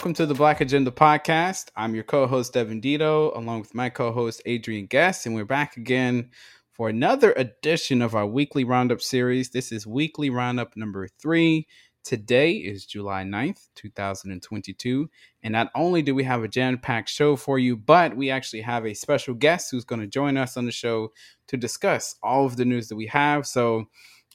welcome to the Black Agenda podcast. I'm your co-host Devin Dito, along with my co-host Adrian Guest, and we're back again for another edition of our weekly roundup series. This is weekly roundup number three. Today is July 9th, 2022. And not only do we have a jam packed show for you, but we actually have a special guest who's going to join us on the show to discuss all of the news that we have. So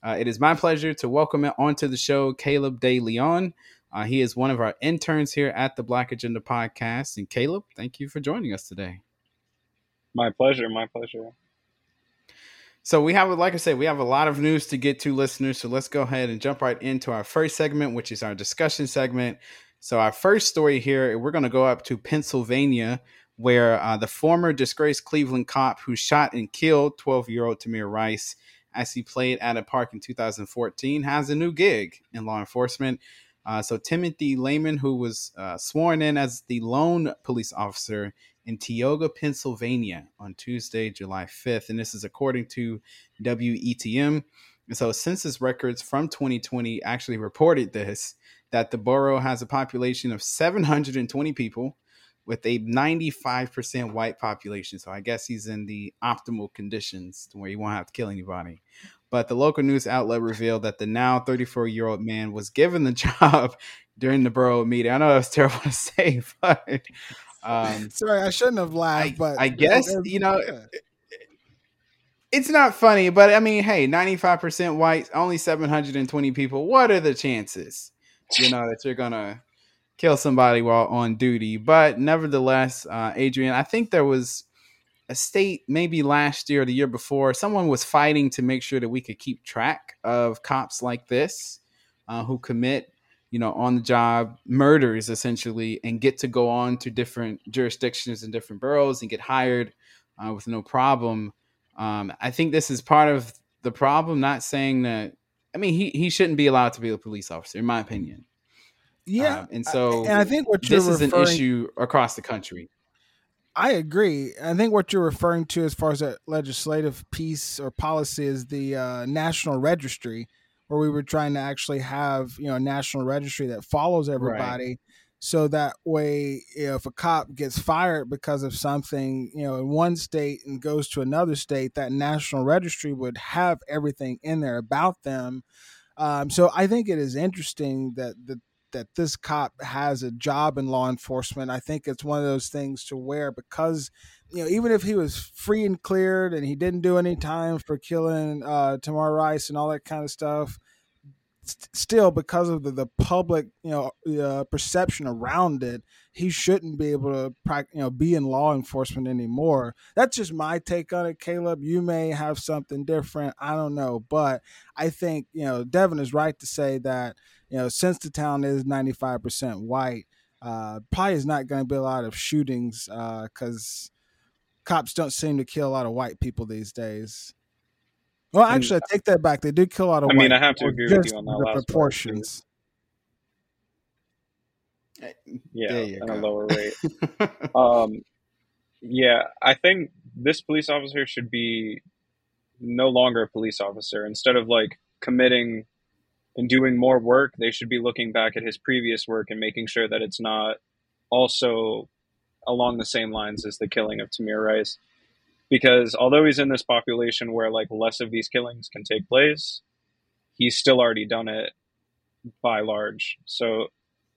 uh, it is my pleasure to welcome onto the show Khaleb DeLeon. Uh, he is one of our interns here at the Black Agenda podcast. And Khaleb, thank you for joining us today. My pleasure. My pleasure. So we have, like I said, we have a lot of news to get to, listeners. So let's go ahead and jump right into our first segment, which is our discussion segment. So our first story here, we're going to go up to Pennsylvania, where uh, the former disgraced Cleveland cop who shot and killed 12-year-old Tamir Rice as he played at a park in 2014 has a new gig in law enforcement. Uh, so Timothy Loehmann, who was uh, sworn in as the lone police officer in Tioga, Pennsylvania on Tuesday, July 5th. And this is according to WETM. And so census records from 2020 actually reported this that the borough has a population of 720 people with a 95% white population. So I guess he's in the optimal conditions where he won't have to kill anybody. But the local news outlet revealed that the now 34 year old man was given the job during the borough meeting. I know that was terrible to say, but um, sorry, I shouldn't have laughed. I, but I guess you know. It's not funny, but I mean, hey, 95% white, only 720 people. What are the chances, you know, that you're gonna kill somebody while on duty? But nevertheless, uh, Adrian, I think there was a state maybe last year or the year before, someone was fighting to make sure that we could keep track of cops like this uh, who commit, you know, on the job murders essentially and get to go on to different jurisdictions and different boroughs and get hired uh, with no problem. Um, I think this is part of the problem. Not saying that. I mean, he he shouldn't be allowed to be a police officer, in my opinion. Yeah, um, and so and I think what this is an issue across the country. I agree. I think what you're referring to as far as a legislative piece or policy is the uh, national registry, where we were trying to actually have you know a national registry that follows everybody, right. so that way you know, if a cop gets fired because of something you know in one state and goes to another state, that national registry would have everything in there about them. Um, so I think it is interesting that the that this cop has a job in law enforcement. I think it's one of those things to where because you know even if he was free and cleared and he didn't do any time for killing uh, Tamir Rice and all that kind of stuff, st- still because of the, the public you know uh, perception around it, he shouldn't be able to you know be in law enforcement anymore. That's just my take on it, Khaleb. You may have something different. I don't know, but I think you know Devin is right to say that you know, since the town is 95% white, uh, probably is not going to be a lot of shootings because uh, cops don't seem to kill a lot of white people these days. Well, actually, I take that back. They do kill a lot of. White people. I mean, I have to agree with you on that the last proportions. Yeah, at a lower rate. um, yeah, I think this police officer should be no longer a police officer. Instead of like committing and doing more work, they should be looking back at his previous work and making sure that it's not also along the same lines as the killing of Tamir Rice. Because although he's in this population where like less of these killings can take place, he's still already done it by large. So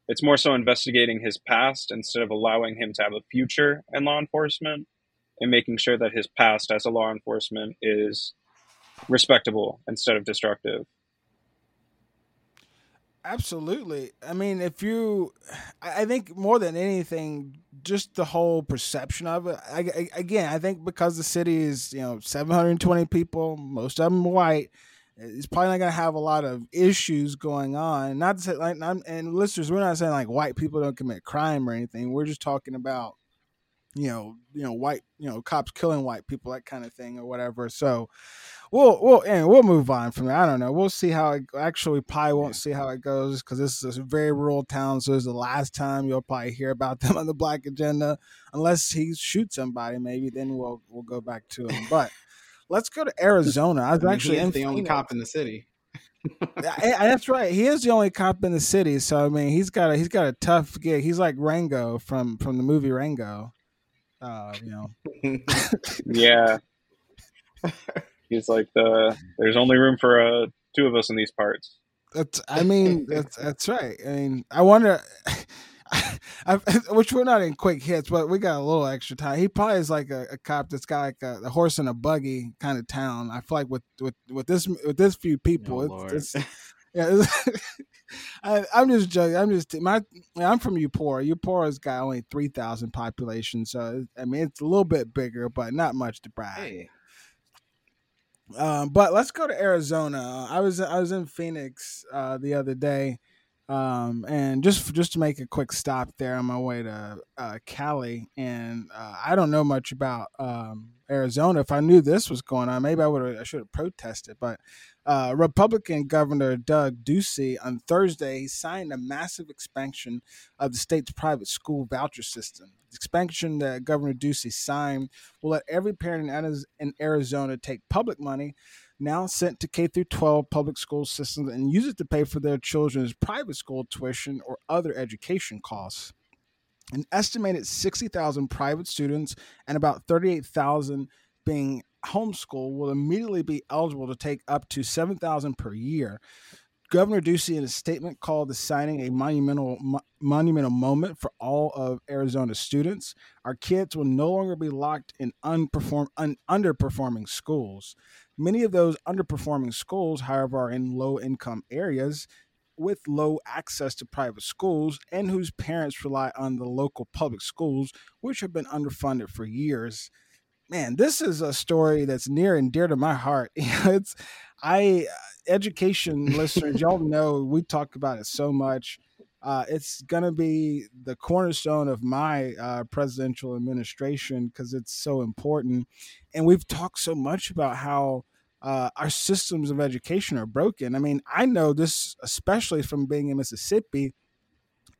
it's more so investigating his past instead of allowing him to have a future in law enforcement and making sure that his past as a law enforcement is respectable instead of destructive. Absolutely. I mean, if you, I think more than anything, just the whole perception of it. I, I, again, I think because the city is, you know, 720 people, most of them white, it's probably not going to have a lot of issues going on. Not to say, like, and listeners, we're not saying like white people don't commit crime or anything. We're just talking about, you know, you know, white, you know, cops killing white people, that kind of thing or whatever. So, we'll we'll and we'll move on from there. I don't know. We'll see how it actually probably won't see how it goes because this is a very rural town. So it's the last time you'll probably hear about them on the Black Agenda, unless he shoots somebody. Maybe then we'll we'll go back to him. But let's go to Arizona. I was actually in the only cop in the city. That's right. He is the only cop in the city, so I mean, he's got a he's got a tough gig. He's like Rango from from the movie Rango. Uh, you know. yeah. He's like the. There's only room for uh, two of us in these parts. That's. I mean, that's that's right. I mean, I wonder. I, which we're not in quick hits, but we got a little extra time. He probably is like a, a cop that's got like a, a, horse and a buggy kind of town. I feel like with with with this with this few people, oh, it's, it's, yeah. I, am just joking. I'm just my. I'm from Eupora. Eupora has got only three thousand population, so I mean it's a little bit bigger, but not much to brag. Hey. Um, but let's go to Arizona. I was I was in Phoenix uh, the other day, um, and just just to make a quick stop there on my way to uh, Cali, and uh, I don't know much about um, Arizona. If I knew this was going on, maybe I would I should have protested. But uh, Republican Governor Doug Ducey on Thursday signed a massive expansion of the state's private school voucher system. The expansion that Governor Ducey signed will let every parent in Arizona take public money now sent to K through 12 public school systems and use it to pay for their children's private school tuition or other education costs. An estimated 60,000 private students and about 38,000 being homeschooled will immediately be eligible to take up to 7,000 per year. Governor Ducey, in a statement, called the signing a monumental mo- monumental moment for all of Arizona's students. Our kids will no longer be locked in unperform- un- underperforming schools. Many of those underperforming schools, however, are in low income areas with low access to private schools and whose parents rely on the local public schools, which have been underfunded for years. Man, this is a story that's near and dear to my heart. it's I education listeners, y'all know we talk about it so much. Uh, it's going to be the cornerstone of my uh, presidential administration because it's so important. And we've talked so much about how uh, our systems of education are broken. I mean, I know this especially from being in Mississippi.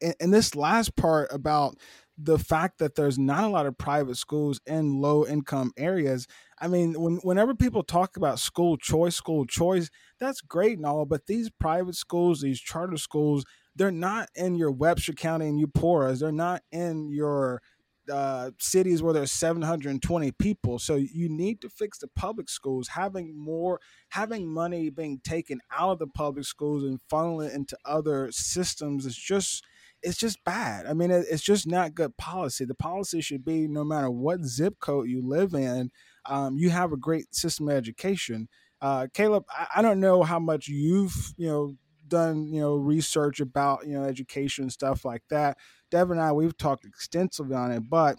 And, and this last part about the fact that there's not a lot of private schools in low income areas. I mean, when, whenever people talk about school choice, school choice, that's great and all, but these private schools, these charter schools, they're not in your Webster County and Euporas. They're not in your uh, cities where there's 720 people. So you need to fix the public schools. Having more, having money being taken out of the public schools and funneling into other systems is just, it's just bad. I mean, it's just not good policy. The policy should be no matter what zip code you live in, um, you have a great system of education. Uh, Khaleb, I, I don't know how much you've, you know, done you know research about you know education and stuff like that Devin and I, we've talked extensively on it, but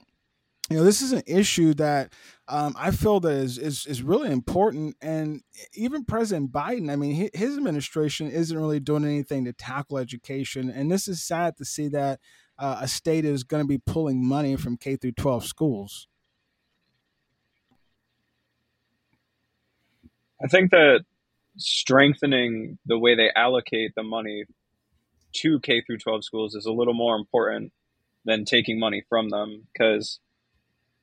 you know, this is an issue that um, I feel that is, is, is really important. And even President Biden, I mean, his administration isn't really doing anything to tackle education, and this is sad to see that uh, a state is going to be pulling money from K through 12 schools. I think that strengthening the way they allocate the money to K through 12 schools is a little more important than taking money from them because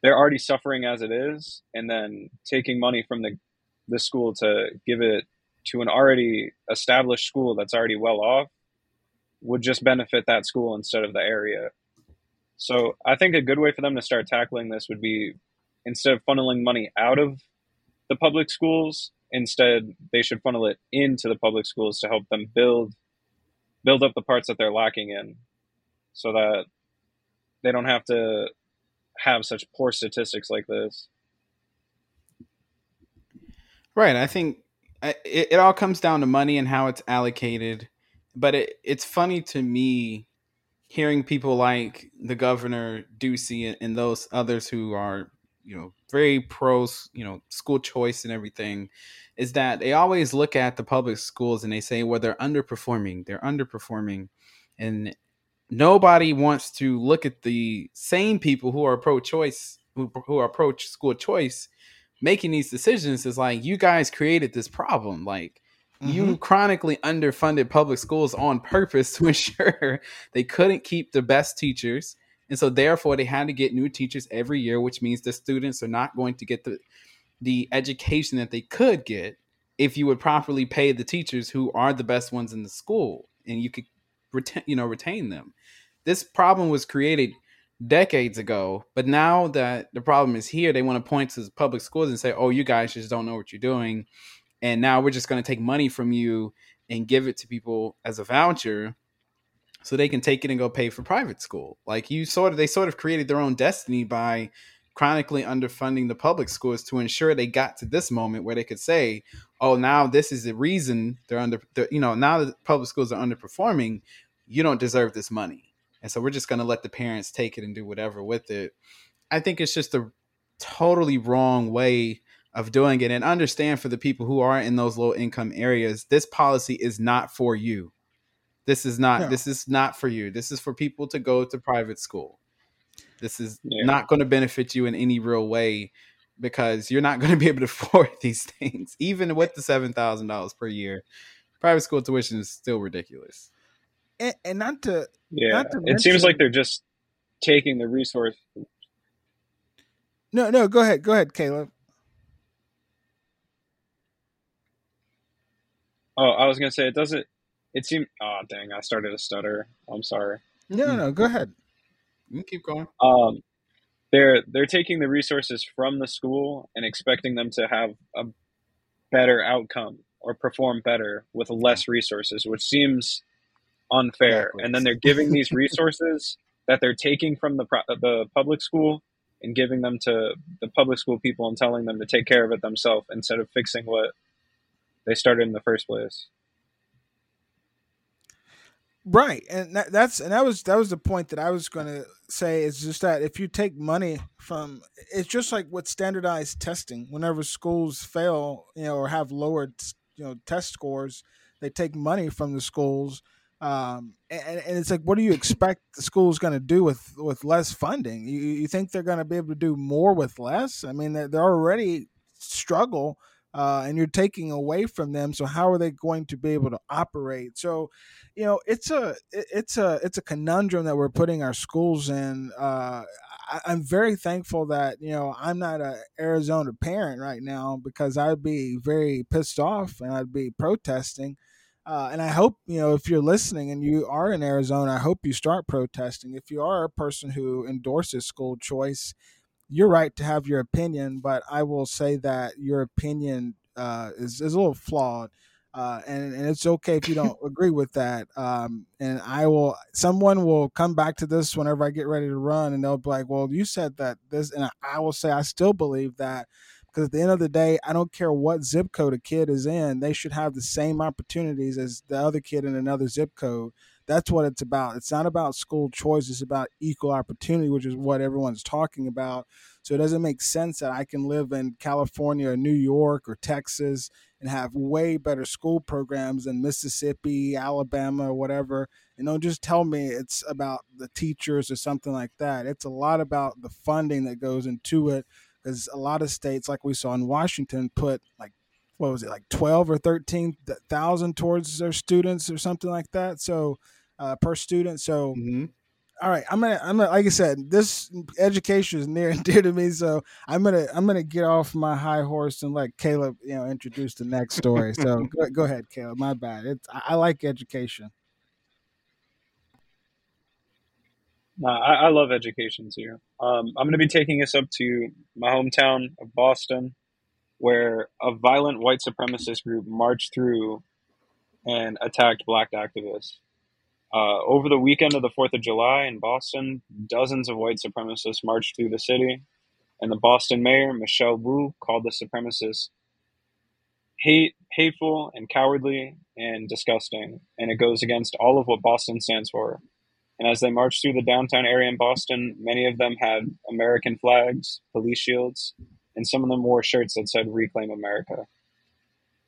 they're already suffering as it is and then taking money from the the school to give it to an already established school that's already well off would just benefit that school instead of the area. So I think a good way for them to start tackling this would be instead of funneling money out of the public schools, instead they should funnel it into the public schools to help them build build up the parts that they're lacking in so that they don't have to have such poor statistics like this. Right. I think it, it all comes down to money and how it's allocated. But it, it's funny to me hearing people like the governor Ducey and those others who are, you know, very pro, you know, school choice and everything is that they always look at the public schools and they say, well, they're underperforming. They're underperforming. And nobody wants to look at the same people who are pro choice, who, who are pro school choice, making these decisions is like, you guys created this problem. Like, Mm-hmm. you chronically underfunded public schools on purpose to ensure they couldn't keep the best teachers and so therefore they had to get new teachers every year which means the students are not going to get the the education that they could get. if you would properly pay the teachers who are the best ones in the school and you could retain you know retain them this problem was created decades ago but now that the problem is here they want to point to public schools and say oh you guys just don't know what you're doing and now we're just going to take money from you and give it to people as a voucher so they can take it and go pay for private school like you sort of they sort of created their own destiny by chronically underfunding the public schools to ensure they got to this moment where they could say, "Oh, now this is the reason they're under." They're, you know, now the public schools are underperforming, you don't deserve this money, and so we're just going to let the parents take it and do whatever with it. I think it's just a totally wrong way of doing it, and understand for the people who are in those low income areas, this policy is not for you. This is not. No. This is not for you. This is for people to go to private school this is yeah. not going to benefit you in any real way because you're not going to be able to afford these things, even with the seven thousand dollars per year. Private school tuition is still ridiculous. And, and not to yeah, not to it mention, seems like they're just taking the resource. No, no, go ahead, go ahead, Khaleb. Oh, I was gonna say it doesn't. It seemed. Oh, dang! I started to stutter. I'm sorry. No, no, go ahead. You keep going. Um, they're they're taking the resources from the school and expecting them to have a better outcome or perform better with less resources, which seems unfair. And then they're giving these resources that they're taking from the the public school and giving them to the public school people and telling them to take care of it themselves instead of fixing what they started in the first place. Right, and that, that's and that was that was the point that I was going to say is just that if you take money from, it's just like with standardized testing. Whenever schools fail, you know, or have lowered, you know, test scores, they take money from the schools, um, and, and it's like, what do you expect the school's going to do with with less funding? You, you think they're going to be able to do more with less? I mean, they're, they're already struggle uh, and you're taking away from them. So how are they going to be able to operate? So, you know, it's a it's a it's a conundrum that we're putting our schools in. Uh, I, am very thankful that you know I'm not a Arizona parent right now because I'd be very pissed off and I'd be protesting. Uh, and I hope you know if you're listening and you are in Arizona, I hope you start protesting. If you are a person who endorses school choice you're right to have your opinion, but I will say that your opinion uh, is, is a little flawed. Uh, and, and it's okay if you don't agree with that. Um, and I will, someone will come back to this whenever I get ready to run, and they'll be like, "Well, you said that this," and I will say I still believe that because at the end of the day, I don't care what zip code a kid is in; they should have the same opportunities as the other kid in another zip code. That's what it's about. It's not about school choice, it's about equal opportunity, which is what everyone's talking about. So it doesn't make sense that I can live in California or New York or Texas and have way better school programs than Mississippi, Alabama, or whatever. And don't just tell me it's about the teachers or something like that. It's a lot about the funding that goes into it because a lot of states, like we saw in Washington, put like what was it like 12 or 13,000 towards their students or something like that. So uh, per student. So, mm-hmm. all right, I'm gonna, I'm gonna, like I said, this education is near and dear to me. So I'm gonna, I'm gonna get off my high horse and let Khaleb, you know, introduce the next story. So go, go, ahead, Khaleb. My bad. It's, I, I like education. No, I, I, love education too. Um, I'm going to be taking us up to my hometown of Boston, where a violent white supremacist group marched through and attacked black activists. Uh, over the weekend of the 4th of July in Boston, dozens of white supremacists marched through the city, and the Boston mayor, Michelle Wu, called the supremacists hate, hateful and cowardly and disgusting, and it goes against all of what Boston stands for. And as they marched through the downtown area in Boston, many of them had American flags, police shields, and some of them wore shirts that said Reclaim America.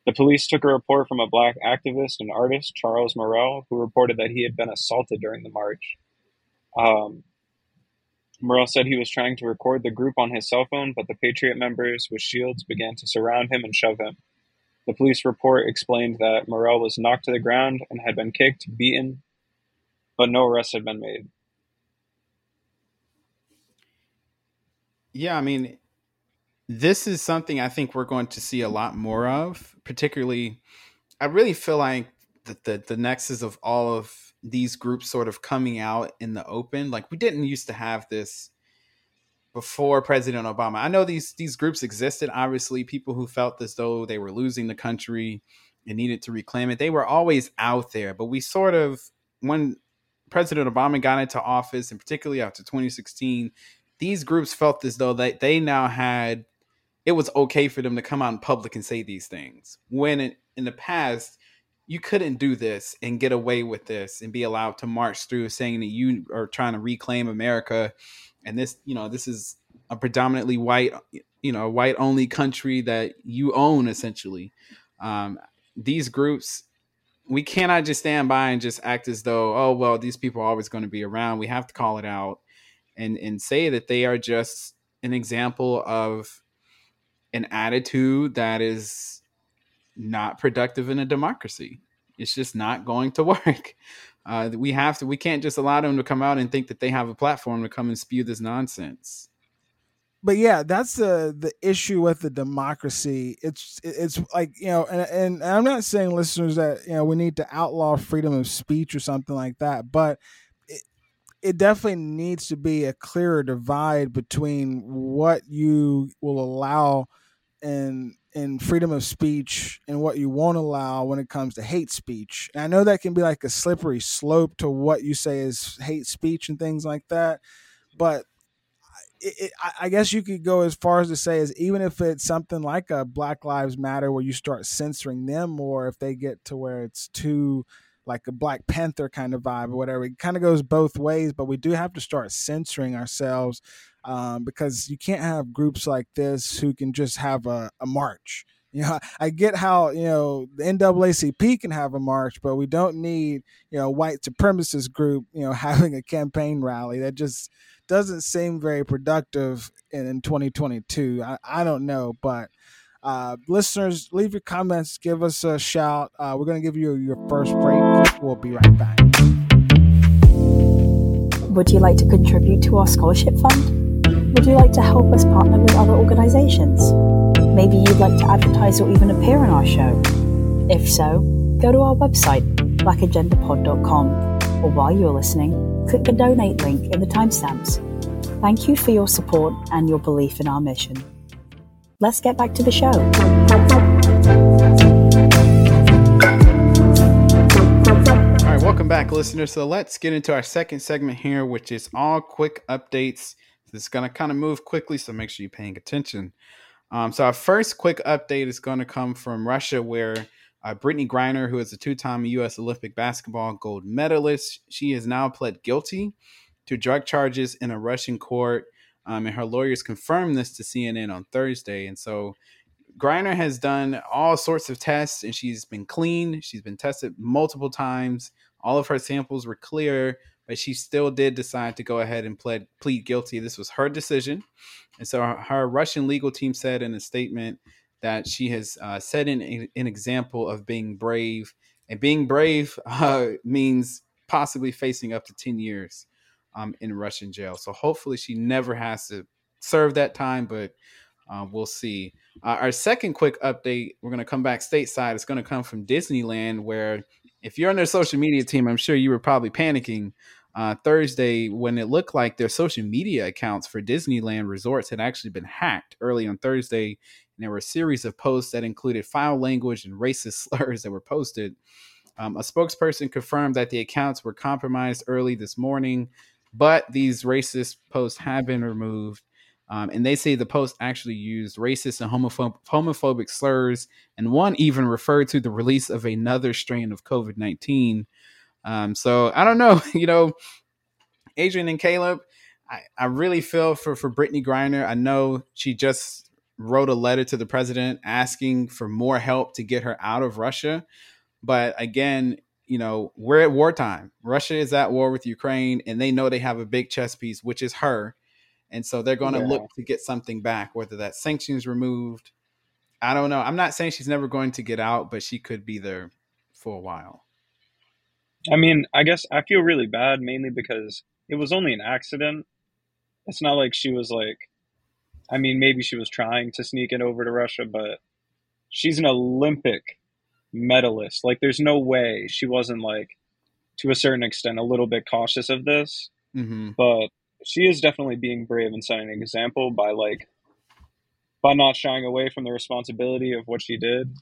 The police took a report from a black activist and artist, Charles Murrell, who reported that he had been assaulted during the march. Um, Murrell said he was trying to record the group on his cell phone, but the Patriot members with shields began to surround him and shove him. The police report explained that Murrell was knocked to the ground and had been kicked, beaten, but no arrests had been made. Yeah, I mean, this is something I think we're going to see a lot more of. Particularly, I really feel like the the, the nexus of all of these groups sort of coming out in the open. Like we didn't used to have this before President Obama. I know these these groups existed. Obviously, people who felt as though they were losing the country and needed to reclaim it. They were always out there, but we sort of when President Obama got into office, and particularly after 2016, these groups felt as though they, they now had it was okay for them to come out in public and say these things. When in, in the past, you couldn't do this and get away with this and be allowed to march through saying that you are trying to reclaim America and this, you know, this is a predominantly white, you know, white only country that you own essentially. Um, these groups we cannot just stand by and just act as though oh well these people are always going to be around. We have to call it out and and say that they are just an example of an attitude that is not productive in a democracy. It's just not going to work. Uh, we have to we can't just allow them to come out and think that they have a platform to come and spew this nonsense but yeah, that's the the issue with the democracy. It's it's like you know, and, and I'm not saying listeners that you know we need to outlaw freedom of speech or something like that, but it, it definitely needs to be a clearer divide between what you will allow in in freedom of speech and what you won't allow when it comes to hate speech. And I know that can be like a slippery slope to what you say is hate speech and things like that, but it, I guess you could go as far as to say is even if it's something like a Black Lives Matter where you start censoring them, or if they get to where it's too like a Black Panther kind of vibe or whatever, it kind of goes both ways. But we do have to start censoring ourselves um, because you can't have groups like this who can just have a, a march. You know, I get how you know the NAACP can have a march, but we don't need you know white supremacist group you know having a campaign rally. That just doesn't seem very productive in, in 2022. I, I don't know, but uh, listeners, leave your comments, give us a shout. Uh, we're going to give you your first break. We'll be right back. Would you like to contribute to our scholarship fund? Would you like to help us partner with other organizations? Maybe you'd like to advertise or even appear on our show. If so, go to our website, blackagendapod.com, or while you're listening, click the donate link in the timestamps. Thank you for your support and your belief in our mission. Let's get back to the show. All right, welcome back, listeners. So let's get into our second segment here, which is all quick updates. This is going to kind of move quickly, so make sure you're paying attention. Um, so our first quick update is going to come from Russia, where uh, Brittney Griner, who is a two-time U.S. Olympic basketball gold medalist, she has now pled guilty to drug charges in a Russian court, um, and her lawyers confirmed this to CNN on Thursday. And so, Griner has done all sorts of tests, and she's been clean. She's been tested multiple times. All of her samples were clear, but she still did decide to go ahead and plead plead guilty. This was her decision, and so her, her Russian legal team said in a statement that she has uh, set in a, an example of being brave. And being brave uh, means possibly facing up to 10 years um, in Russian jail. So hopefully she never has to serve that time, but uh, we'll see. Uh, our second quick update, we're going to come back stateside. It's going to come from Disneyland, where if you're on their social media team, I'm sure you were probably panicking uh, Thursday when it looked like their social media accounts for Disneyland resorts had actually been hacked early on Thursday and there were a series of posts that included foul language and racist slurs that were posted. Um, a spokesperson confirmed that the accounts were compromised early this morning, but these racist posts have been removed. Um, and they say the post actually used racist and homophob- homophobic slurs, and one even referred to the release of another strain of COVID 19. Um, so I don't know, you know, Adrian and Khaleb, I, I really feel for, for Brittney Griner. I know she just wrote a letter to the president asking for more help to get her out of Russia. But again, you know, we're at wartime. Russia is at war with Ukraine, and they know they have a big chess piece, which is her. And so they're going to yeah. look to get something back, whether that sanctions removed. I don't know. I'm not saying she's never going to get out, but she could be there for a while. I mean, I guess I feel really bad mainly because it was only an accident. It's not like she was like I mean, maybe she was trying to sneak it over to Russia, but she's an Olympic medalist. Like, there's no way she wasn't like, to a certain extent, a little bit cautious of this. Mm-hmm. But she is definitely being brave and setting an example by like by not shying away from the responsibility of what she did.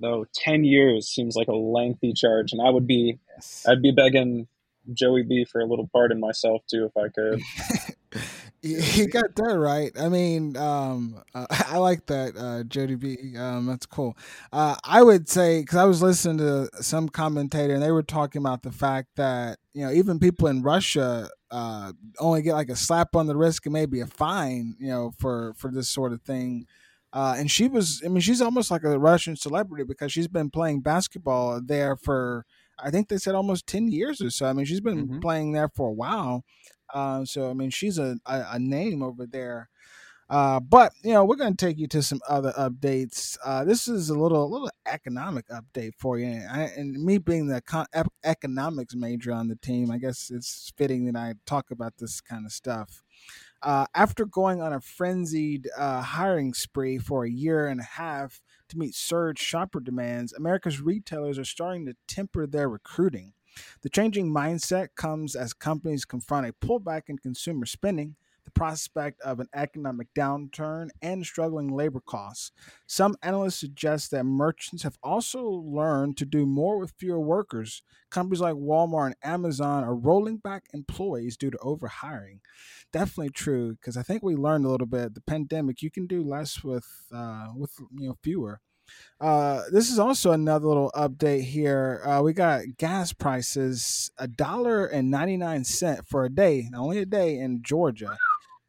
Though ten years seems like a lengthy charge, and I would be, yes. I'd be begging Joey B for a little pardon myself too if I could. he got that right. I mean, um, uh, I like that, uh, Jody B. Um, that's cool. Uh, I would say because I was listening to some commentator and they were talking about the fact that you know even people in Russia uh, only get like a slap on the wrist and maybe a fine, you know, for for this sort of thing. Uh, and she was, I mean, she's almost like a Russian celebrity because she's been playing basketball there for, I think they said almost 10 years or so. I mean, she's been mm-hmm. playing there for a while. Uh, so I mean, she's a, a, a name over there. Uh, but you know, we're going to take you to some other updates. Uh, this is a little a little economic update for you, I, and me being the con- economics major on the team, I guess it's fitting that I talk about this kind of stuff. Uh, after going on a frenzied uh, hiring spree for a year and a half to meet surge shopper demands, America's retailers are starting to temper their recruiting. The changing mindset comes as companies confront a pullback in consumer spending, the prospect of an economic downturn, and struggling labor costs. Some analysts suggest that merchants have also learned to do more with fewer workers. Companies like Walmart and Amazon are rolling back employees due to overhiring. Definitely true, because I think we learned a little bit. The pandemic, you can do less with uh, with you know fewer. Uh, this is also another little update here. Uh, we got gas prices a dollar and ninety nine cent for a day, only a day in Georgia.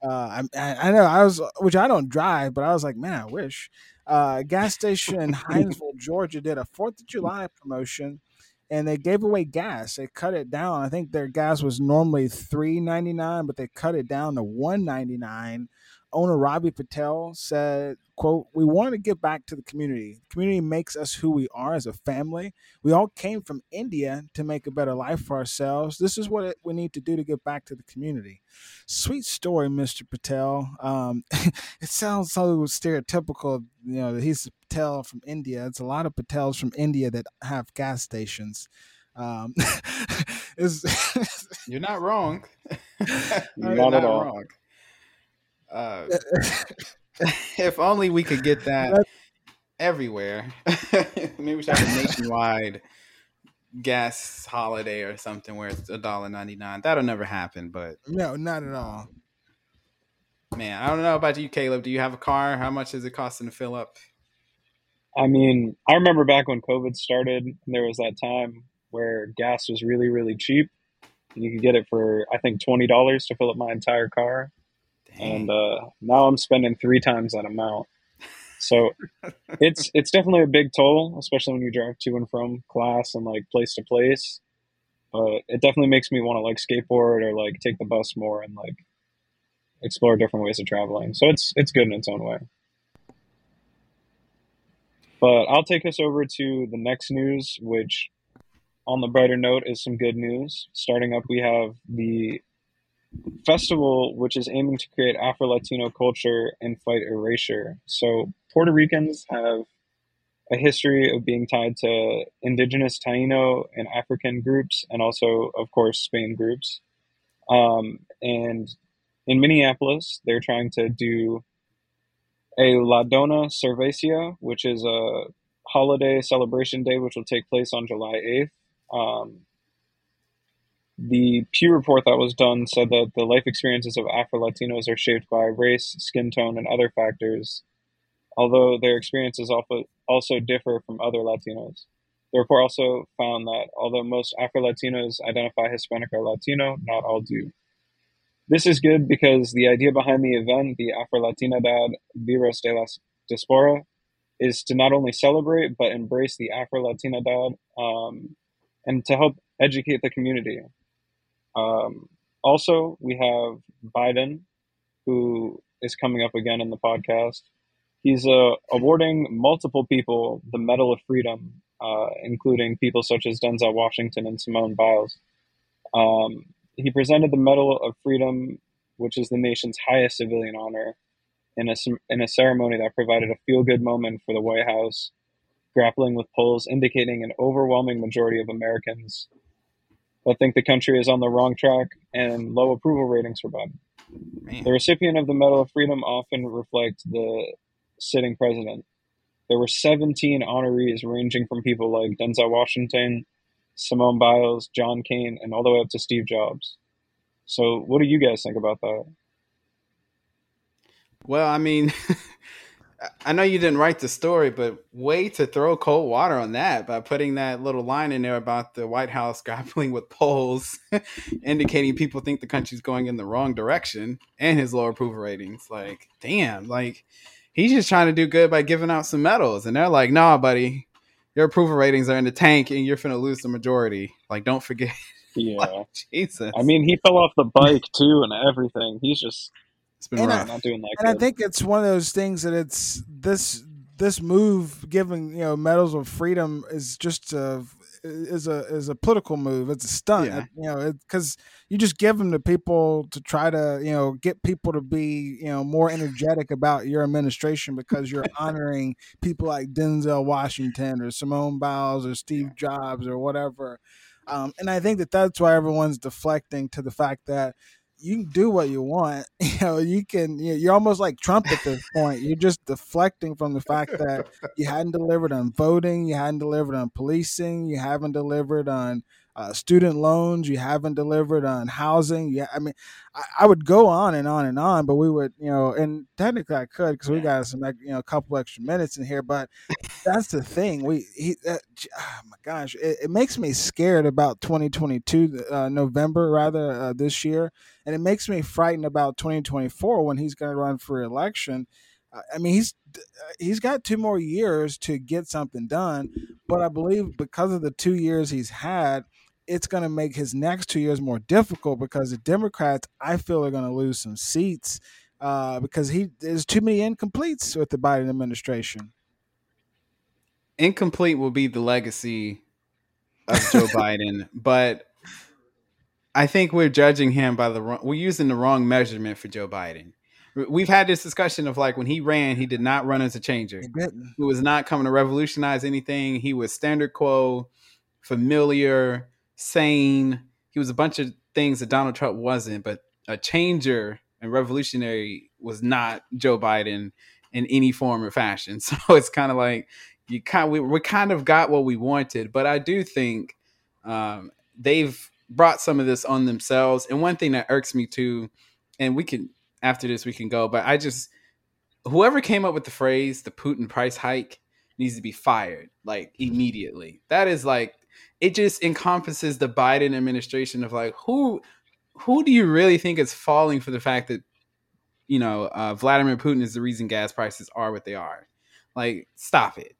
Uh, I, I know I was, which I don't drive, but I was like, man, I wish. Uh, gas station in Hinesville, Georgia, did a Fourth of July promotion, and they gave away gas. They cut it down. I think their gas was normally three ninety nine, but they cut it down to one ninety nine owner Ravi Patel said, quote, we want to give back to the community. The community makes us who we are as a family. We all came from India to make a better life for ourselves. This is what we need to do to give back to the community. Sweet story, Mr. Patel. Um, it sounds so stereotypical, you know, that he's Patel from India. It's a lot of Patels from India that have gas stations. Um, You're not wrong. not, not at all. Wrong. Uh, if only we could get that everywhere. Maybe we should have a nationwide gas holiday or something where it's a dollar ninety nine. That'll never happen, but no, not at all. Man, I don't know about you, Khaleb. Do you have a car? How much is it costing to fill up? I mean, I remember back when COVID started, there was that time where gas was really, really cheap. You could get it for I think twenty dollars to fill up my entire car and uh, now I'm spending three times that amount. So it's it's definitely a big toll, especially when you drive to and from class and like place to place. But it definitely makes me want to like skateboard or like take the bus more and like explore different ways of traveling. So it's it's good in its own way. But I'll take us over to the next news, which on the brighter note is some good news. Starting up, we have the festival which is aiming to create Afro Latino culture and fight erasure. So Puerto Ricans have a history of being tied to indigenous Taino and African groups, and also, of course, Spain groups. Um, and in Minneapolis, they're trying to do a La Dona Cervecia, which is a holiday celebration day, which will take place on July 8th. Um, the Pew report that was done said that the life experiences of Afro Latinos are shaped by race, skin tone, and other factors, although their experiences also differ from other Latinos. The report also found that although most Afro Latinos identify Hispanic or Latino, not all do. This is good because the idea behind the event, the Afro Latinidad Vivos de la Diaspora, is to not only celebrate but embrace the Afro Latinidad um, and to help educate the community. Um, also, we have Biden, who is coming up again in the podcast. He's uh, awarding multiple people the Medal of Freedom, uh, including people such as Denzel Washington and Simone Biles. Um, he presented the Medal of Freedom, which is the nation's highest civilian honor, in a, in a ceremony that provided a feel good moment for the White House, grappling with polls indicating an overwhelming majority of Americans that think the country is on the wrong track and low approval ratings for Biden. Man. The recipient of the Medal of Freedom often reflects the sitting president. There were 17 honorees, ranging from people like Denzel Washington, Simone Biles, John Cain, and all the way up to Steve Jobs. So, what do you guys think about that? Well, I mean, I know you didn't write the story, but way to throw cold water on that by putting that little line in there about the White House grappling with polls, indicating people think the country's going in the wrong direction, and his low approval ratings. Like, damn, like he's just trying to do good by giving out some medals, and they're like, "Nah, buddy, your approval ratings are in the tank, and you're finna lose the majority. Like, don't forget." Yeah, like, Jesus. I mean, he fell off the bike too, and everything. He's just it's been and rough. I, not doing that. And good. I think it's one of those things that it's this this move giving you know medals of freedom is just a is a is a political move. It's a stunt. Yeah. you know, because you just give them to people to try to you know get people to be you know more energetic about your administration because you're honoring people like Denzel Washington or Simone Biles or Steve Jobs or whatever. Um, and I think that that's why everyone's deflecting to the fact that you can do what you want. You know, you can. You are almost like Trump at this point. You're just deflecting from the fact that you hadn't delivered on voting, you hadn't delivered on policing, you haven't delivered on uh, student loans, you haven't delivered on housing. Yeah, I mean, I, I, would go on and on and on, but we would, you know, and technically I could because we got some, you know, a couple extra minutes in here. But that's the thing. We, he, uh, oh my gosh, it, it, makes me scared about 2022, uh, November rather uh, this year and it makes me frightened about 2024 when he's going to run for election. I mean, he's he's got two more years to get something done, but I believe because of the two years he's had, it's going to make his next two years more difficult because the Democrats, I feel, are going to lose some seats uh, because he there's too many incompletes with the Biden administration. Incomplete will be the legacy of Joe Biden, but I think we're judging him by the wrong, we're using the wrong measurement for Joe Biden. We've had this discussion of like when he ran, he did not run as a changer. He was not coming to revolutionize anything. He was standard quo, familiar, sane. He was a bunch of things that Donald Trump wasn't, but a changer and revolutionary was not Joe Biden in any form or fashion. So it's kind of like you kind we, we kind of got what we wanted, but I do think um, they've brought some of this on themselves. And one thing that irks me too, and we can after this we can go, but I just whoever came up with the phrase the Putin price hike needs to be fired like immediately. That is like it just encompasses the Biden administration of like who who do you really think is falling for the fact that you know uh, Vladimir Putin is the reason gas prices are what they are? Like stop it.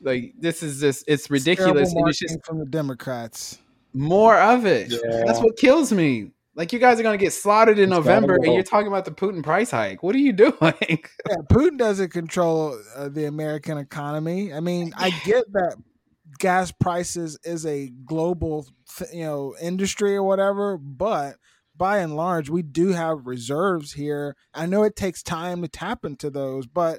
Like this is just it's ridiculous. It's, it's just from the Democrats more of it. Yeah. That's what kills me. Like you guys are gonna get slaughtered in it's November, and you're talking about the Putin price hike. What are you doing? yeah, Putin doesn't control uh, the American economy. I mean, I get that gas prices is a global, th- you know, industry or whatever, but by and large, we do have reserves here. I know it takes time to tap into those, but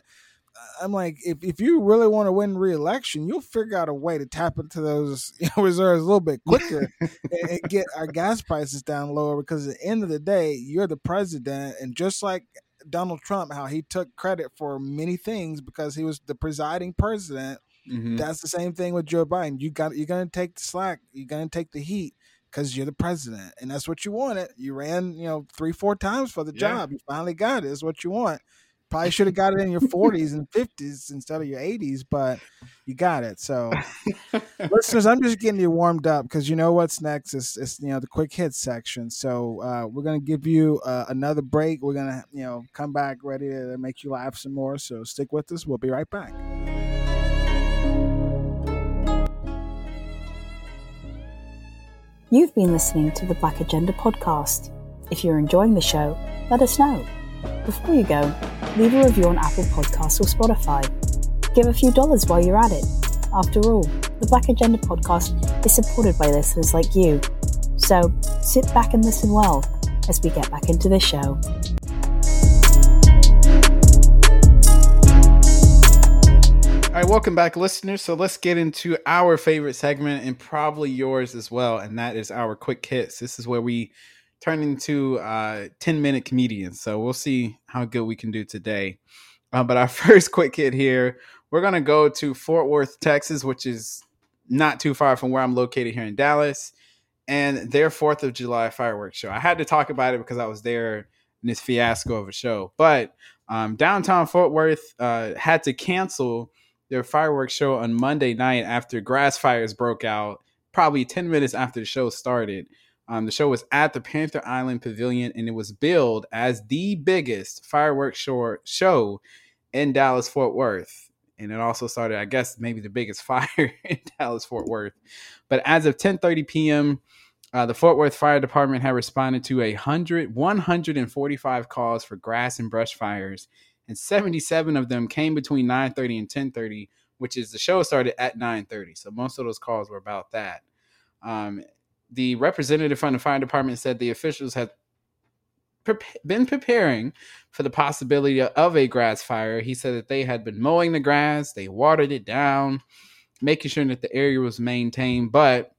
uh, I'm like, if, if you really want to win re-election, you'll figure out a way to tap into those you know, reserves a little bit quicker and, and, get our gas prices down lower. Because at the end of the day, you're the president, and just like Donald Trump, how he took credit for many things because he was the presiding president. Mm-hmm. That's the same thing with Joe Biden. You got you're gonna take the slack. You're gonna take the heat because you're the president, and that's what you wanted. You ran, you know, three four times for the yeah. job. You finally got. It's what you want. Probably should have got it in your 40s and 50s instead of your 80s, but you got it. So, listeners, I'm just getting you warmed up because you know what's next is, is you know the quick hit section. So uh, we're gonna give you uh, another break. We're gonna you know come back ready to make you laugh some more. So stick with us. We'll be right back. You've been listening to the Black Agenda podcast. If you're enjoying the show, let us know. Before you go, leave a review on Apple Podcasts or Spotify. Give a few dollars while you're at it. After all, the Black Agenda podcast is supported by listeners like you. So sit back and listen well as we get back into the show. Welcome back, listeners. So let's get into our favorite segment and probably yours as well, and that is our quick hits. This is where we turn into uh, 10 minute comedians. So we'll see how good we can do today. Uh, but our first quick hit here, we're going to go to Fort Worth, Texas, which is not too far from where I'm located here in Dallas, and their 4th of July fireworks show. I had to talk about it because I was there in this fiasco of a show. But um, downtown Fort Worth uh, had to cancel their fireworks show on Monday night after grass fires broke out, probably 10 minutes after the show started. Um, the show was at the Panther Island Pavilion and it was billed as the biggest fireworks show, show in Dallas Fort Worth. And it also started, I guess, maybe the biggest fire in Dallas Fort Worth. But as of 10:30 p.m., uh, the Fort Worth Fire Department had responded to a hundred, 145 calls for grass and brush fires, and 77 of them came between 9:30 and 10:30, which is the show started at 9:30. So most of those calls were about that. Um, the representative from the fire department said the officials had pre- been preparing for the possibility of a grass fire. He said that they had been mowing the grass, they watered it down, making sure that the area was maintained, but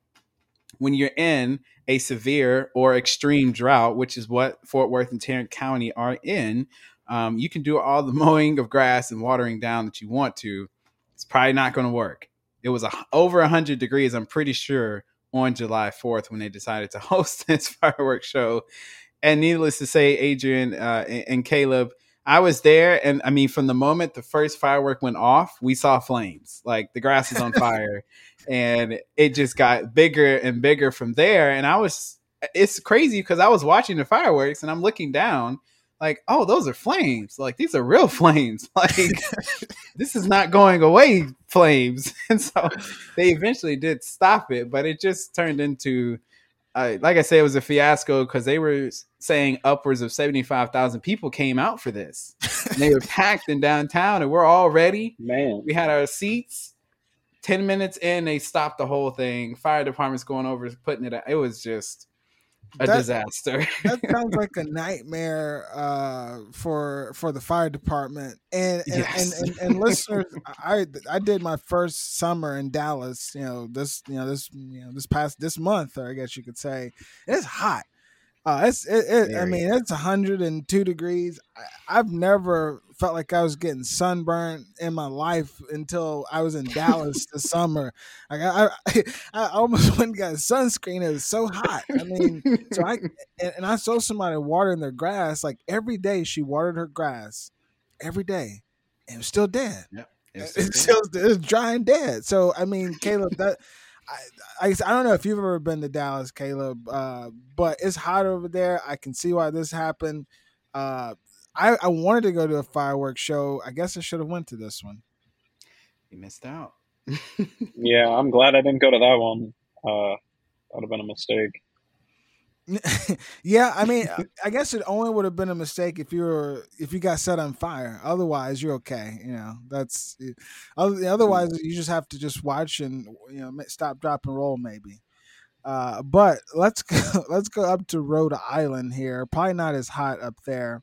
when you're in a severe or extreme drought, which is what Fort Worth and Tarrant County are in, um, you can do all the mowing of grass and watering down that you want to. It's probably not going to work. It was a, over 100 degrees, I'm pretty sure, on July 4th when they decided to host this fireworks show. And needless to say, Adrian uh, and, and Khaleb, I was there, and I mean, from the moment the first firework went off, we saw flames. Like the grass is on fire, and it just got bigger and bigger from there. And I was, it's crazy because I was watching the fireworks and I'm looking down, like, oh, those are flames. Like these are real flames. Like this is not going away flames. And so they eventually did stop it, but it just turned into uh, like I said, it was a fiasco because they were saying upwards of 75,000 people came out for this. and they were packed in downtown and we're all ready. Man. We had our seats. 10 minutes in, they stopped the whole thing. Fire department's going over, putting it out. It was just a that, disaster. that sounds like a nightmare uh, for for the fire department. And and, yes. and, and, and, listeners, I I did my first summer in Dallas. You know this you know this you know this past this month, or I guess you could say it's hot. Uh, it's it, it I mean it's 102 degrees. I, have never felt like I was getting sunburned in my life until I was in Dallas this summer. Like I, I, I almost went and got sunscreen. It was so hot. I mean, so I and, and I saw somebody watering their grass. Like every day, she watered her grass every day, and it was still dead. Yep. It's still, it's dry and dead. So I mean, Khaleb, that I, I, I don't know if you've ever been to Dallas, Khaleb, uh, but it's hot over there. I can see why this happened. Uh, I, I wanted to go to a fireworks show. I guess I should have went to this one. You missed out. yeah, I'm glad I didn't go to that one. Uh, that would have been a mistake. yeah, I mean, I guess it only would have been a mistake if you were if you got set on fire. Otherwise, you're okay. You know, that's otherwise you just have to just watch and you know stop, drop, and roll maybe. Uh, but let's go, let's go up to Rhode Island here. Probably not as hot up there.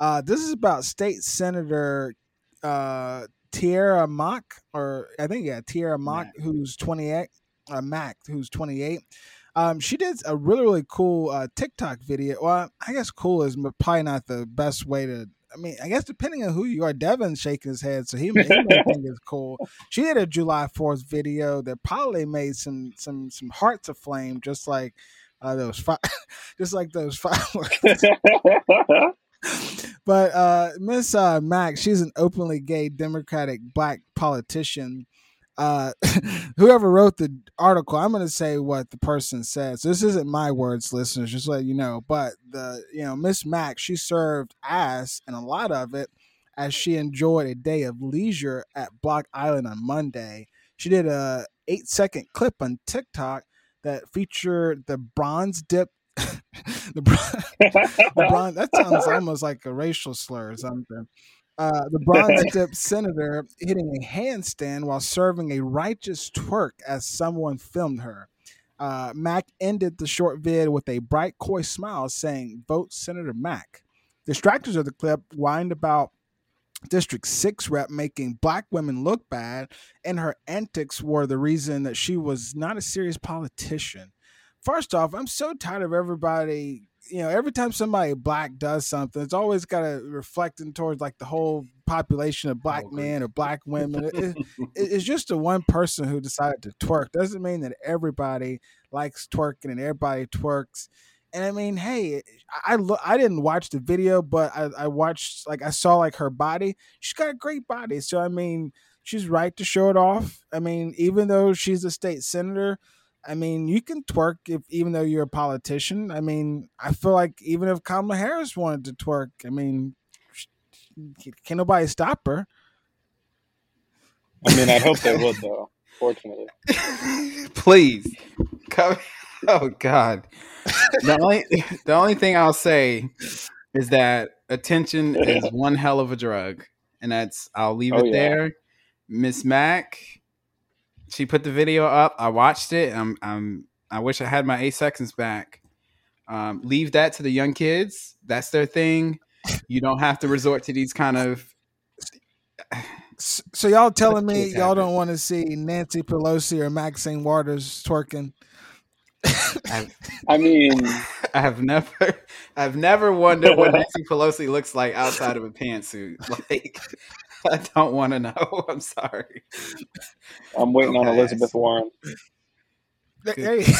Uh, this is about State Senator uh, Tiara Mock, or I think yeah, Tiara Mock, Mack. who's 28. Uh, Mack, who's 28. Um, she did a really really cool uh, TikTok video. Well, I guess cool is probably not the best way to. I mean, I guess depending on who you are, Devin's shaking his head, so he, he may think it's cool. She did a July Fourth video that probably made some some some hearts aflame, just like uh, those just like those fireworks. but uh, Miss uh, Mack, she's an openly gay Democratic black politician uh, whoever wrote the article, I'm going to say what the person says. This isn't my words, listeners, just let you know. But the, you know, Miss Mack, she served ass and a lot of it as she enjoyed a day of leisure at Block Island on Monday. She did a eight second clip on TikTok that featured the bronze dip. the, the bronze, that sounds almost like a racial slur or something. Uh, the bronze dip senator hitting a handstand while serving a righteous twerk as someone filmed her. Uh, Mack ended the short vid with a bright, coy smile saying, Vote Senator Mack. Distractors of the clip whined about District 6 rep making black women look bad, and her antics were the reason that she was not a serious politician. First off, I'm so tired of everybody you know, every time somebody black does something, it's always got to reflecting towards like the whole population of black men or black women. It, it, it's just the one person who decided to twerk. Doesn't mean that everybody likes twerking and everybody twerks. And I mean, hey, I look, I didn't watch the video, but I, I watched like I saw like her body. She's got a great body, so I mean, she's right to show it off. I mean, even though she's a state senator, I mean, you can twerk if even though you're a politician. I mean, I feel like even if Kamala Harris wanted to twerk, I mean, can nobody stop her? I mean, I hope they would, though. Fortunately, please come. Oh God, the only the only thing I'll say is that attention is one hell of a drug, and that's I'll leave oh, it yeah. there. Miss Mack, she put the video up. I watched it. I'm, I'm I wish I had my eight seconds back. Um, leave that to the young kids. That's their thing. You don't have to resort to these kind of. So y'all telling me y'all don't want to see Nancy Pelosi or Maxine Waters twerking? I mean, I have never, I've never wondered what Nancy Pelosi looks like outside of a pantsuit. Like, I don't want to know. I'm sorry. I'm waiting okay. on Elizabeth Warren. Hey.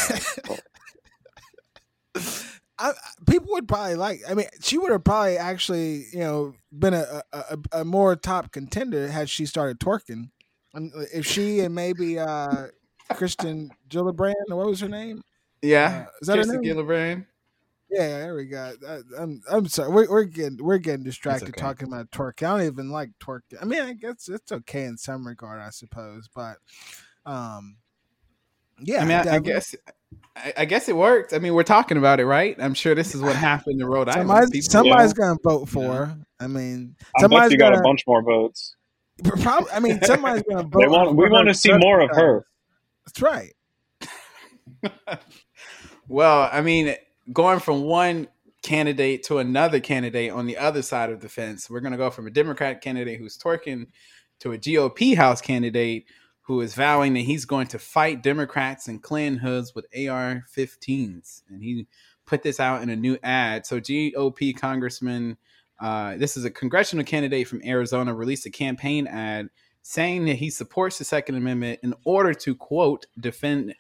I, people would probably like. I mean, she would have probably actually, you know, been a, a, a more top contender had she started twerking. And if she and maybe uh Kristen Gillibrand, what was her name? Yeah, uh, is that Kristen Gillibrand? Yeah, there we go. I, I'm I'm sorry. We're, we're getting we're getting distracted okay. talking about twerk. I don't even like twerk. I mean, I guess it's okay in some regard, I suppose, but um, yeah. I mean, I, I guess I, I, guess it worked. I mean, we're talking about it, right? I'm sure this is what happened in Rhode Island. Somebody's, somebody's yeah. gonna vote for. Her. I mean, somebody's you got a bunch more votes. Probably, I mean, somebody's gonna vote. Want, we want to see more of her. That's right. well, I mean, going from one candidate to another candidate on the other side of the fence. We're going to go from a Democrat candidate who's twerking to a GOP House candidate who is vowing that he's going to fight Democrats and Klan hoods with AR 15s. And he put this out in a new ad. So, GOP Congressman, uh, this is a congressional candidate from Arizona, released a campaign ad saying that he supports the Second Amendment in order to, quote, defend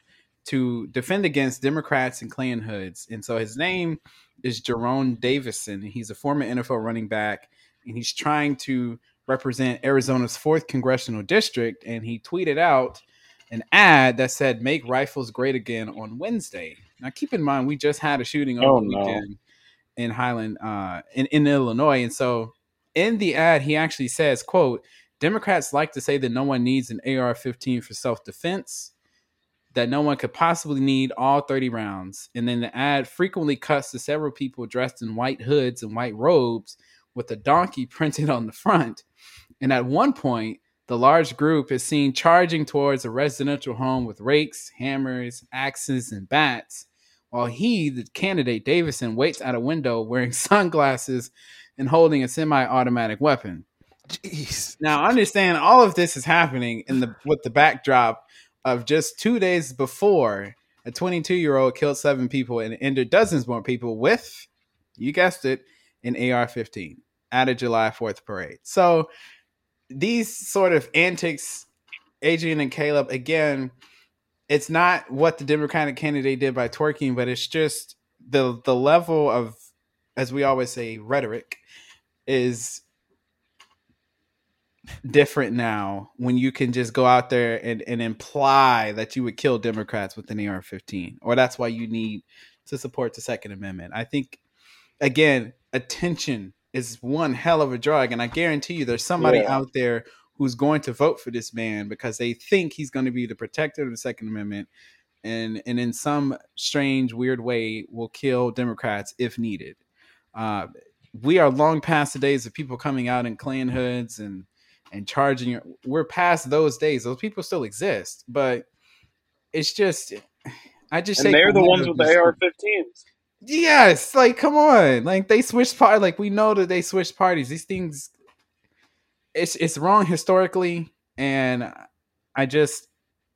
to defend against Democrats and Klan hoods. And so his name is Jerone Davison. He's a former NFL running back, and he's trying to represent Arizona's fourth congressional district. And he tweeted out an ad that said "Make rifles great again" on Wednesday. Now, keep in mind, we just had a shooting over oh, the weekend no. in Highland, uh, in, in Illinois, and so in the ad, he actually says, "quote Democrats like to say that no one needs an AR-15 for self-defense." That no one could possibly need all 30 rounds. And then the ad frequently cuts to several people dressed in white hoods and white robes with a donkey printed on the front. And at one point, the large group is seen charging towards a residential home with rakes, hammers, axes, and bats, while he, the candidate Davison, waits at a window wearing sunglasses and holding a semi-automatic weapon. Jeez. Now, understand all of this is happening in the with the backdrop of just two days before a 22 year old killed seven people and injured dozens more people with, you guessed it, an AR 15 at a July 4th parade. So these sort of antics, Adrian and Khaleb, again, it's not what the Democratic candidate did by twerking, but it's just the the level of, as we always say, rhetoric is different now when you can just go out there and, and imply that you would kill Democrats with an AR 15, or that's why you need to support the Second Amendment. I think, again, attention is one hell of a drug. And I guarantee you there's somebody yeah. out there who's going to vote for this man because they think he's going to be the protector of the Second Amendment and, and in some strange, weird way will kill Democrats if needed. Uh, we are long past the days of people coming out in Klan hoods and and charging your, we're past those days. Those people still exist but it's just i just and they're the ones with the ar-15s yes like come on. Like they switched part like we know that they switched parties. These things it's it's wrong historically, and I just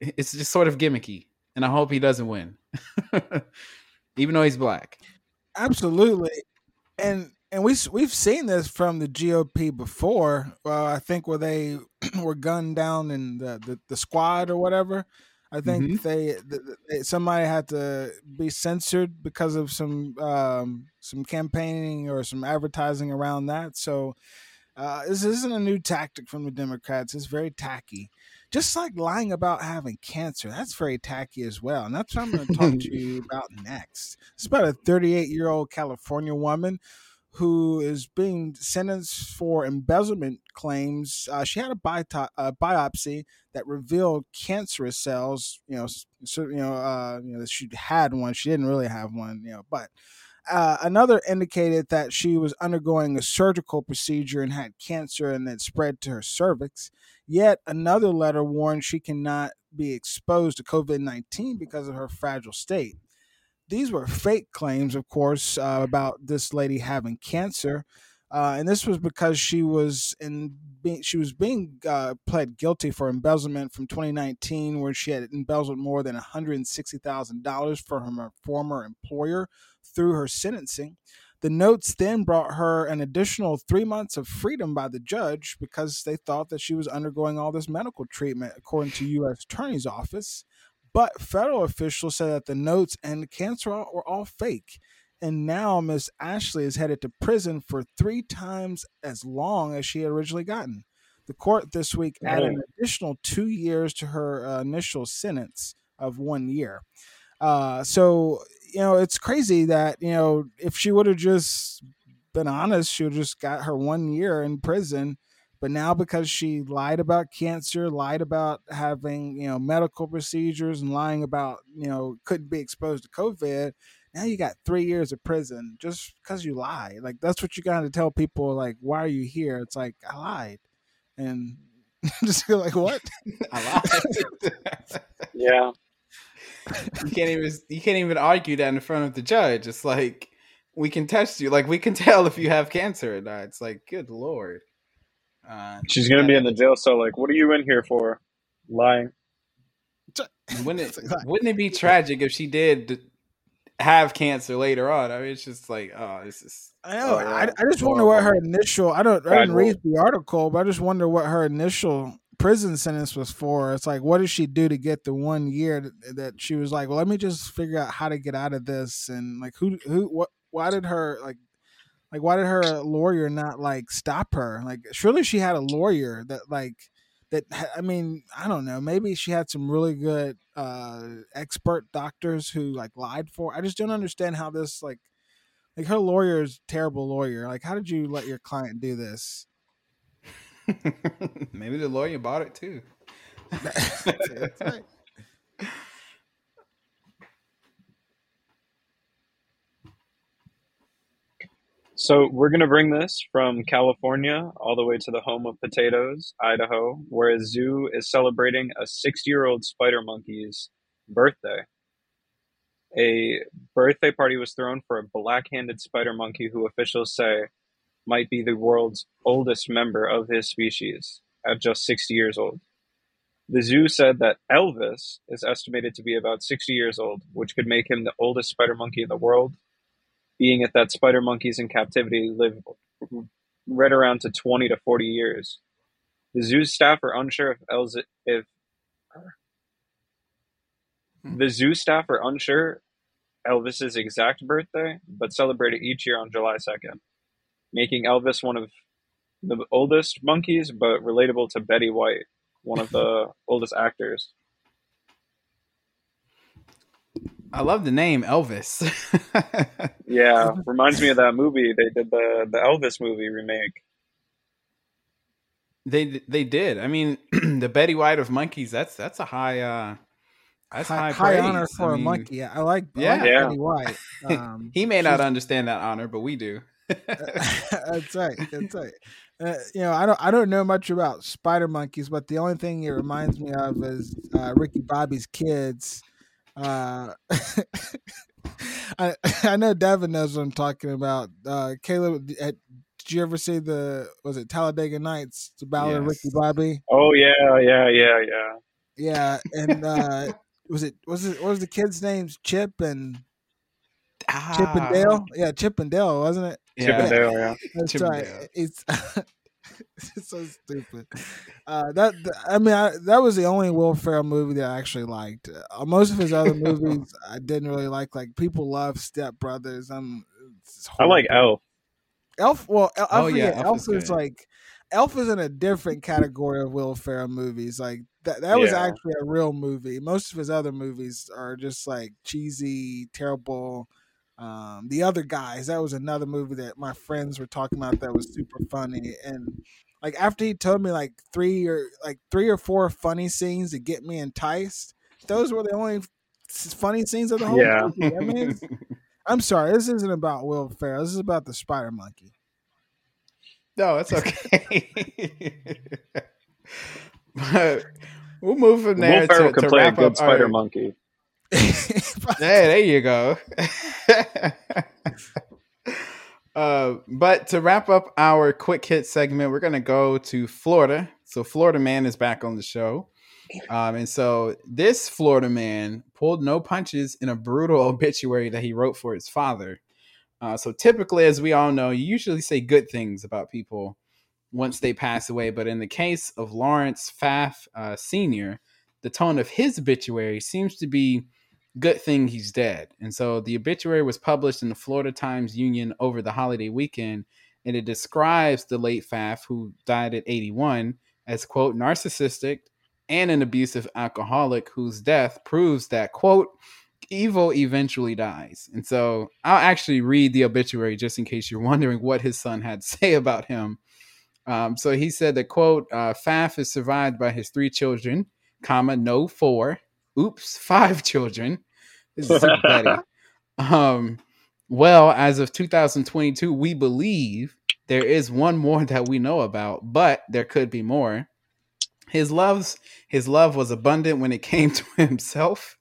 it's just sort of gimmicky, and I hope he doesn't win, even though he's black. Absolutely, and and we we've seen this from the GOP before. Well, I think where they were gunned down in the, the, the squad or whatever. I think mm-hmm. they, they, somebody had to be censored because of some um, some campaigning or some advertising around that. So uh, this isn't a new tactic from the Democrats. It's very tacky, just like lying about having cancer. That's very tacky as well, and that's what I'm going to talk to you about next. It's about a 38 year old California woman who is being sentenced for embezzlement claims. Uh, she had a, a, biopsy that revealed cancerous cells. You know, so you know, uh, you know, she had one. She didn't really have one. You know, but uh, another indicated that she was undergoing a surgical procedure and had cancer, and it spread to her cervix. Yet another letter warned she cannot be exposed to COVID nineteen because of her fragile state these were fake claims, of course, uh, about this lady having cancer. Uh, and this was because she was in being, she was being uh, pled guilty for embezzlement from 2019, where she had embezzled more than 160 thousand dollars from her former employer through her sentencing. The notes then brought her an additional three months of freedom by the judge because they thought that she was undergoing all this medical treatment, according to U.S. Attorney's Office. But federal officials said that the notes and the cancer were all fake. And now Miss Ashley is headed to prison for three times as long as she had originally gotten. The court this week added an additional two years to her uh, initial sentence of one year. Uh, so, you know, it's crazy that, you know, if she would have just been honest, she would have just got her one year in prison but now because she lied about cancer, lied about having, you know, medical procedures and lying about, you know, couldn't be exposed to COVID, now you got three years of prison just because you lied. Like that's what you got to tell people. Like, why are you here? It's like I lied, and just feel like what I lied. yeah, you can't even you can't even argue that in front of the judge. It's like we can test you. Like we can tell if you have cancer or not. It's like good lord. Uh, She's gonna be in the jail cell. Like, what are you in here for? Lying. Wouldn't it? wouldn't it be tragic if she did have cancer later on? I mean, it's just like, oh, this is. I know. Oh, I, I just wonder what her initial. I don't. I didn't read the article, but I just wonder what her initial prison sentence was for. It's like, what did she do to get the one year that, that she was like, well, let me just figure out how to get out of this, and like, who, who, what, why did her like like, why did her lawyer not like stop her? Like, surely she had a lawyer that like that. I mean, I don't know. Maybe she had some really good uh expert doctors who like lied for. I just don't understand how this like like her lawyer is terrible lawyer. Like, how did you let your client do this? Maybe the lawyer bought it too. That's right. So we're going to bring this from California all the way to the home of potatoes, Idaho, where a zoo is celebrating a 60-year-old spider monkey's birthday. A birthday party was thrown for a black-handed spider monkey who officials say might be the world's oldest member of his species at just 60 years old. The zoo said that Elvis is estimated to be about 60 years old, which could make him the oldest spider monkey in the world being it that spider monkeys in captivity live right around to 20 to 40 years. The zoo staff are unsure if, Elz- if the zoo staff are unsure Elvis's exact birthday, but celebrate it each year on July 2nd, making Elvis one of the oldest monkeys, but relatable to Betty White, one of the oldest actors. I love the name Elvis. yeah, reminds me of that movie they did the the Elvis movie remake. They they did. I mean, the Betty White of monkeys. That's that's a high. uh that's high, high, high honor for I mean, a monkey. Yeah, I like, yeah. I like yeah. Betty White. Um, he may not understand that honor, but we do. that's right. That's right. Uh, you know, I don't I don't know much about spider monkeys, but the only thing it reminds me of is uh, Ricky Bobby's kids uh, I I know Devin knows what I'm talking about. Uh, Khaleb, Did you ever see the was it Talladega Nights, the Ballad yes. of Ricky Bobby? Oh yeah, yeah, yeah, yeah. Yeah, and uh was it was it what was the kid's names? Chip and ah. Chip and Dale? Yeah, Chip and Dale, wasn't it? Yeah. Chip and Dale, yeah. That's Chip right. It's it's so stupid. Uh, that I mean, I, that was the only Will Ferrell movie that I actually liked. Uh, most of his other movies I didn't really like. Like people love Step Brothers. I'm. I like Elf. Elf. Well, Elf, oh yeah, Elf, Elf is, is like Elf is in a different category of Will Ferrell movies. Like that, that was actually a real movie. Most of his other movies are just like cheesy, terrible. Um, the other guys, that was another movie that my friends were talking about that was super funny. And like after he told me like three or like three or four funny scenes to get me enticed, those were the only funny scenes of the whole yeah. movie. I mean, I'm sorry, this isn't about Will Ferrell. This is about the Spider Monkey. No, it's okay. but we'll move from there Will Ferrell to, to wrap up Spider our... Monkey. There you go. uh, but to wrap up our quick hit segment, we're gonna go to Florida. So Florida man is back on the show. Um, and so this Florida man pulled no punches in a brutal obituary that he wrote for his father. Uh, so typically, as we all know, you usually say good things about people once they pass away. But in the case of Lawrence Pfaff uh, Sr., the tone of his obituary seems to be good thing he's dead. And so the obituary was published in the Florida Times Union over the holiday weekend, and it describes the late Pfaff, who died at 81, as quote narcissistic and an abusive alcoholic whose death proves that quote evil eventually dies. And so I'll actually read the obituary just in case you're wondering what his son had to say about him. Um, so he said that quote uh, is survived by his three children, comma no four, oops five children, this is petty. Um, well, as of 2022, we believe there is one more that we know about, but there could be more. His loves, his love was abundant when it came to himself,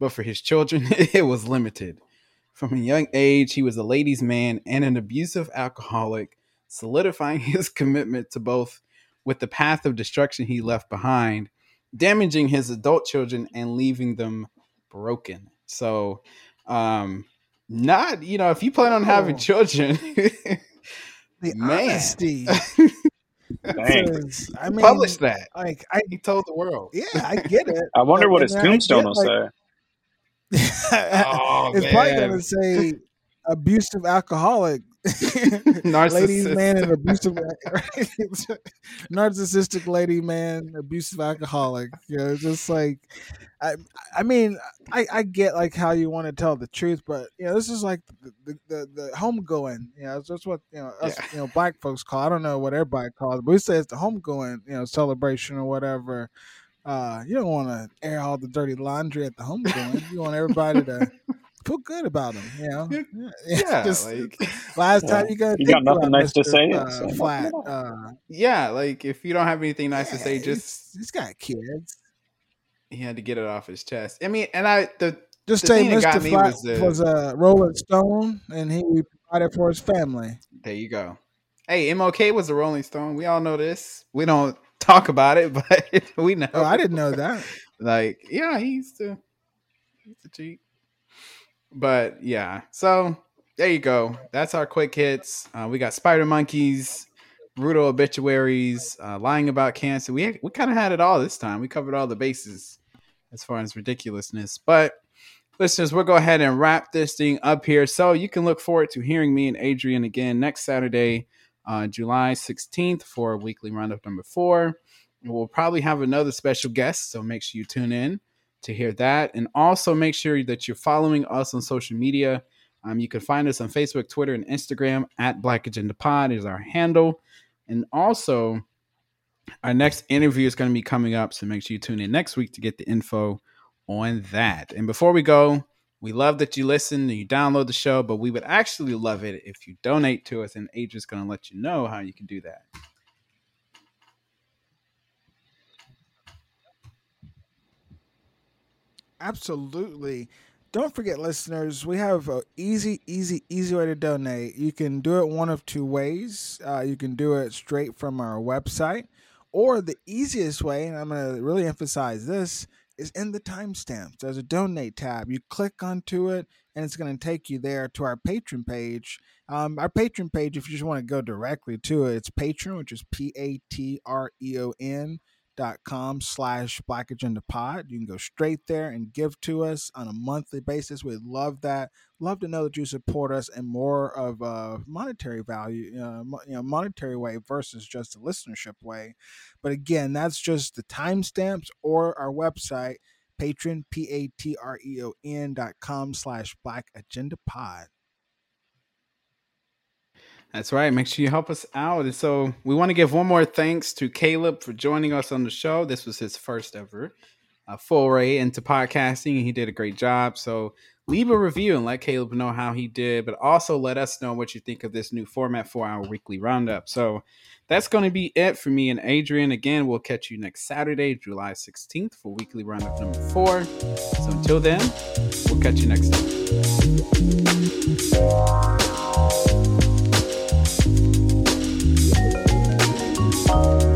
but for his children, it was limited. From a young age, he was a ladies' man and an abusive alcoholic, solidifying his commitment to both with the path of destruction he left behind, damaging his adult children and leaving them broken. So, um, not you know, if you plan on having oh. children, the man. honesty. I mean, publish that. Like I, he told the world. Yeah, I get it. I wonder what his tombstone will like, say. oh, it's man. probably gonna say abusive alcoholic ladies man and abusive narcissistic lady man abusive alcoholic. You know just like i i mean i i get like how you want to tell the truth but you know this is like the the, the, the homegoing you know that's what you know us yeah. you know black folks call i don't know what everybody calls it but we say it's the homegoing you know celebration or whatever. Uh you don't want to air all the dirty laundry at the homegoing. You want everybody to feel good about him. You know, yeah. yeah Just, like last time you got you got nothing nice Mr. to say. Uh, so flat. Uh, yeah, like if you don't have anything nice yeah, to say, just he's got kids. He had to get it off his chest. I mean, and I the just say Mr. Flat was, the, was a Rolling Stone, and he provided for his family. There you go. Hey, MLK was a Rolling Stone. We all know this. We don't talk about it, but we know. Oh, I didn't know that. like, yeah, he used to. He used to cheat. But yeah, so there you go. That's our quick hits. Uh, we got Spider Monkeys, brutal obituaries, uh, lying about cancer. We we kind of had it all this time. We covered all the bases as far as ridiculousness. But listeners, we'll go ahead and wrap this thing up here. So you can look forward to hearing me and Adrian again next Saturday, uh, July 16th for weekly roundup number four. We'll probably have another special guest, so make sure you tune in to hear that. And also make sure that you're following us on social media. Um, you can find us on Facebook, Twitter, and Instagram at Black Agenda Pod is our handle. And also, our next interview is going to be coming up, so make sure you tune in next week to get the info on that. And before we go, we love that you listen and you download the show, but we would actually love it if you donate to us, and Adrian's going to let you know how you can do that. Absolutely. don't forget, listeners, we have an easy, easy, easy way to donate. You can do it one of two ways. Uh, you can do it straight from our website, or the easiest way, and I'm going to really emphasize this, is in the timestamps. There's a donate tab. You click onto it, and it's going to take you there to our Patreon page. Um, our Patreon page, if you just want to go directly to it, it's Patreon, which is P A T R E O N dot com slash black agenda pod. You can go straight there and give to us on a monthly basis. We'd love that. Love to know that you support us in more of a monetary value uh, you know monetary way versus just a listenership way. But again that's just the timestamps or our website Patreon p-a-t-r-e-o-n dot com slash black agenda pod that's right. Make sure you help us out. And so we want to give one more thanks to Khaleb for joining us on the show. This was his first ever uh, foray into podcasting, and he did a great job. So leave a review and let Khaleb know how he did, but also let us know what you think of this new format for our weekly roundup. So that's going to be it for me and Adrian. Again, we'll catch you next Saturday, July 16th, for weekly roundup number four. So until then, we'll catch you next time. Bye.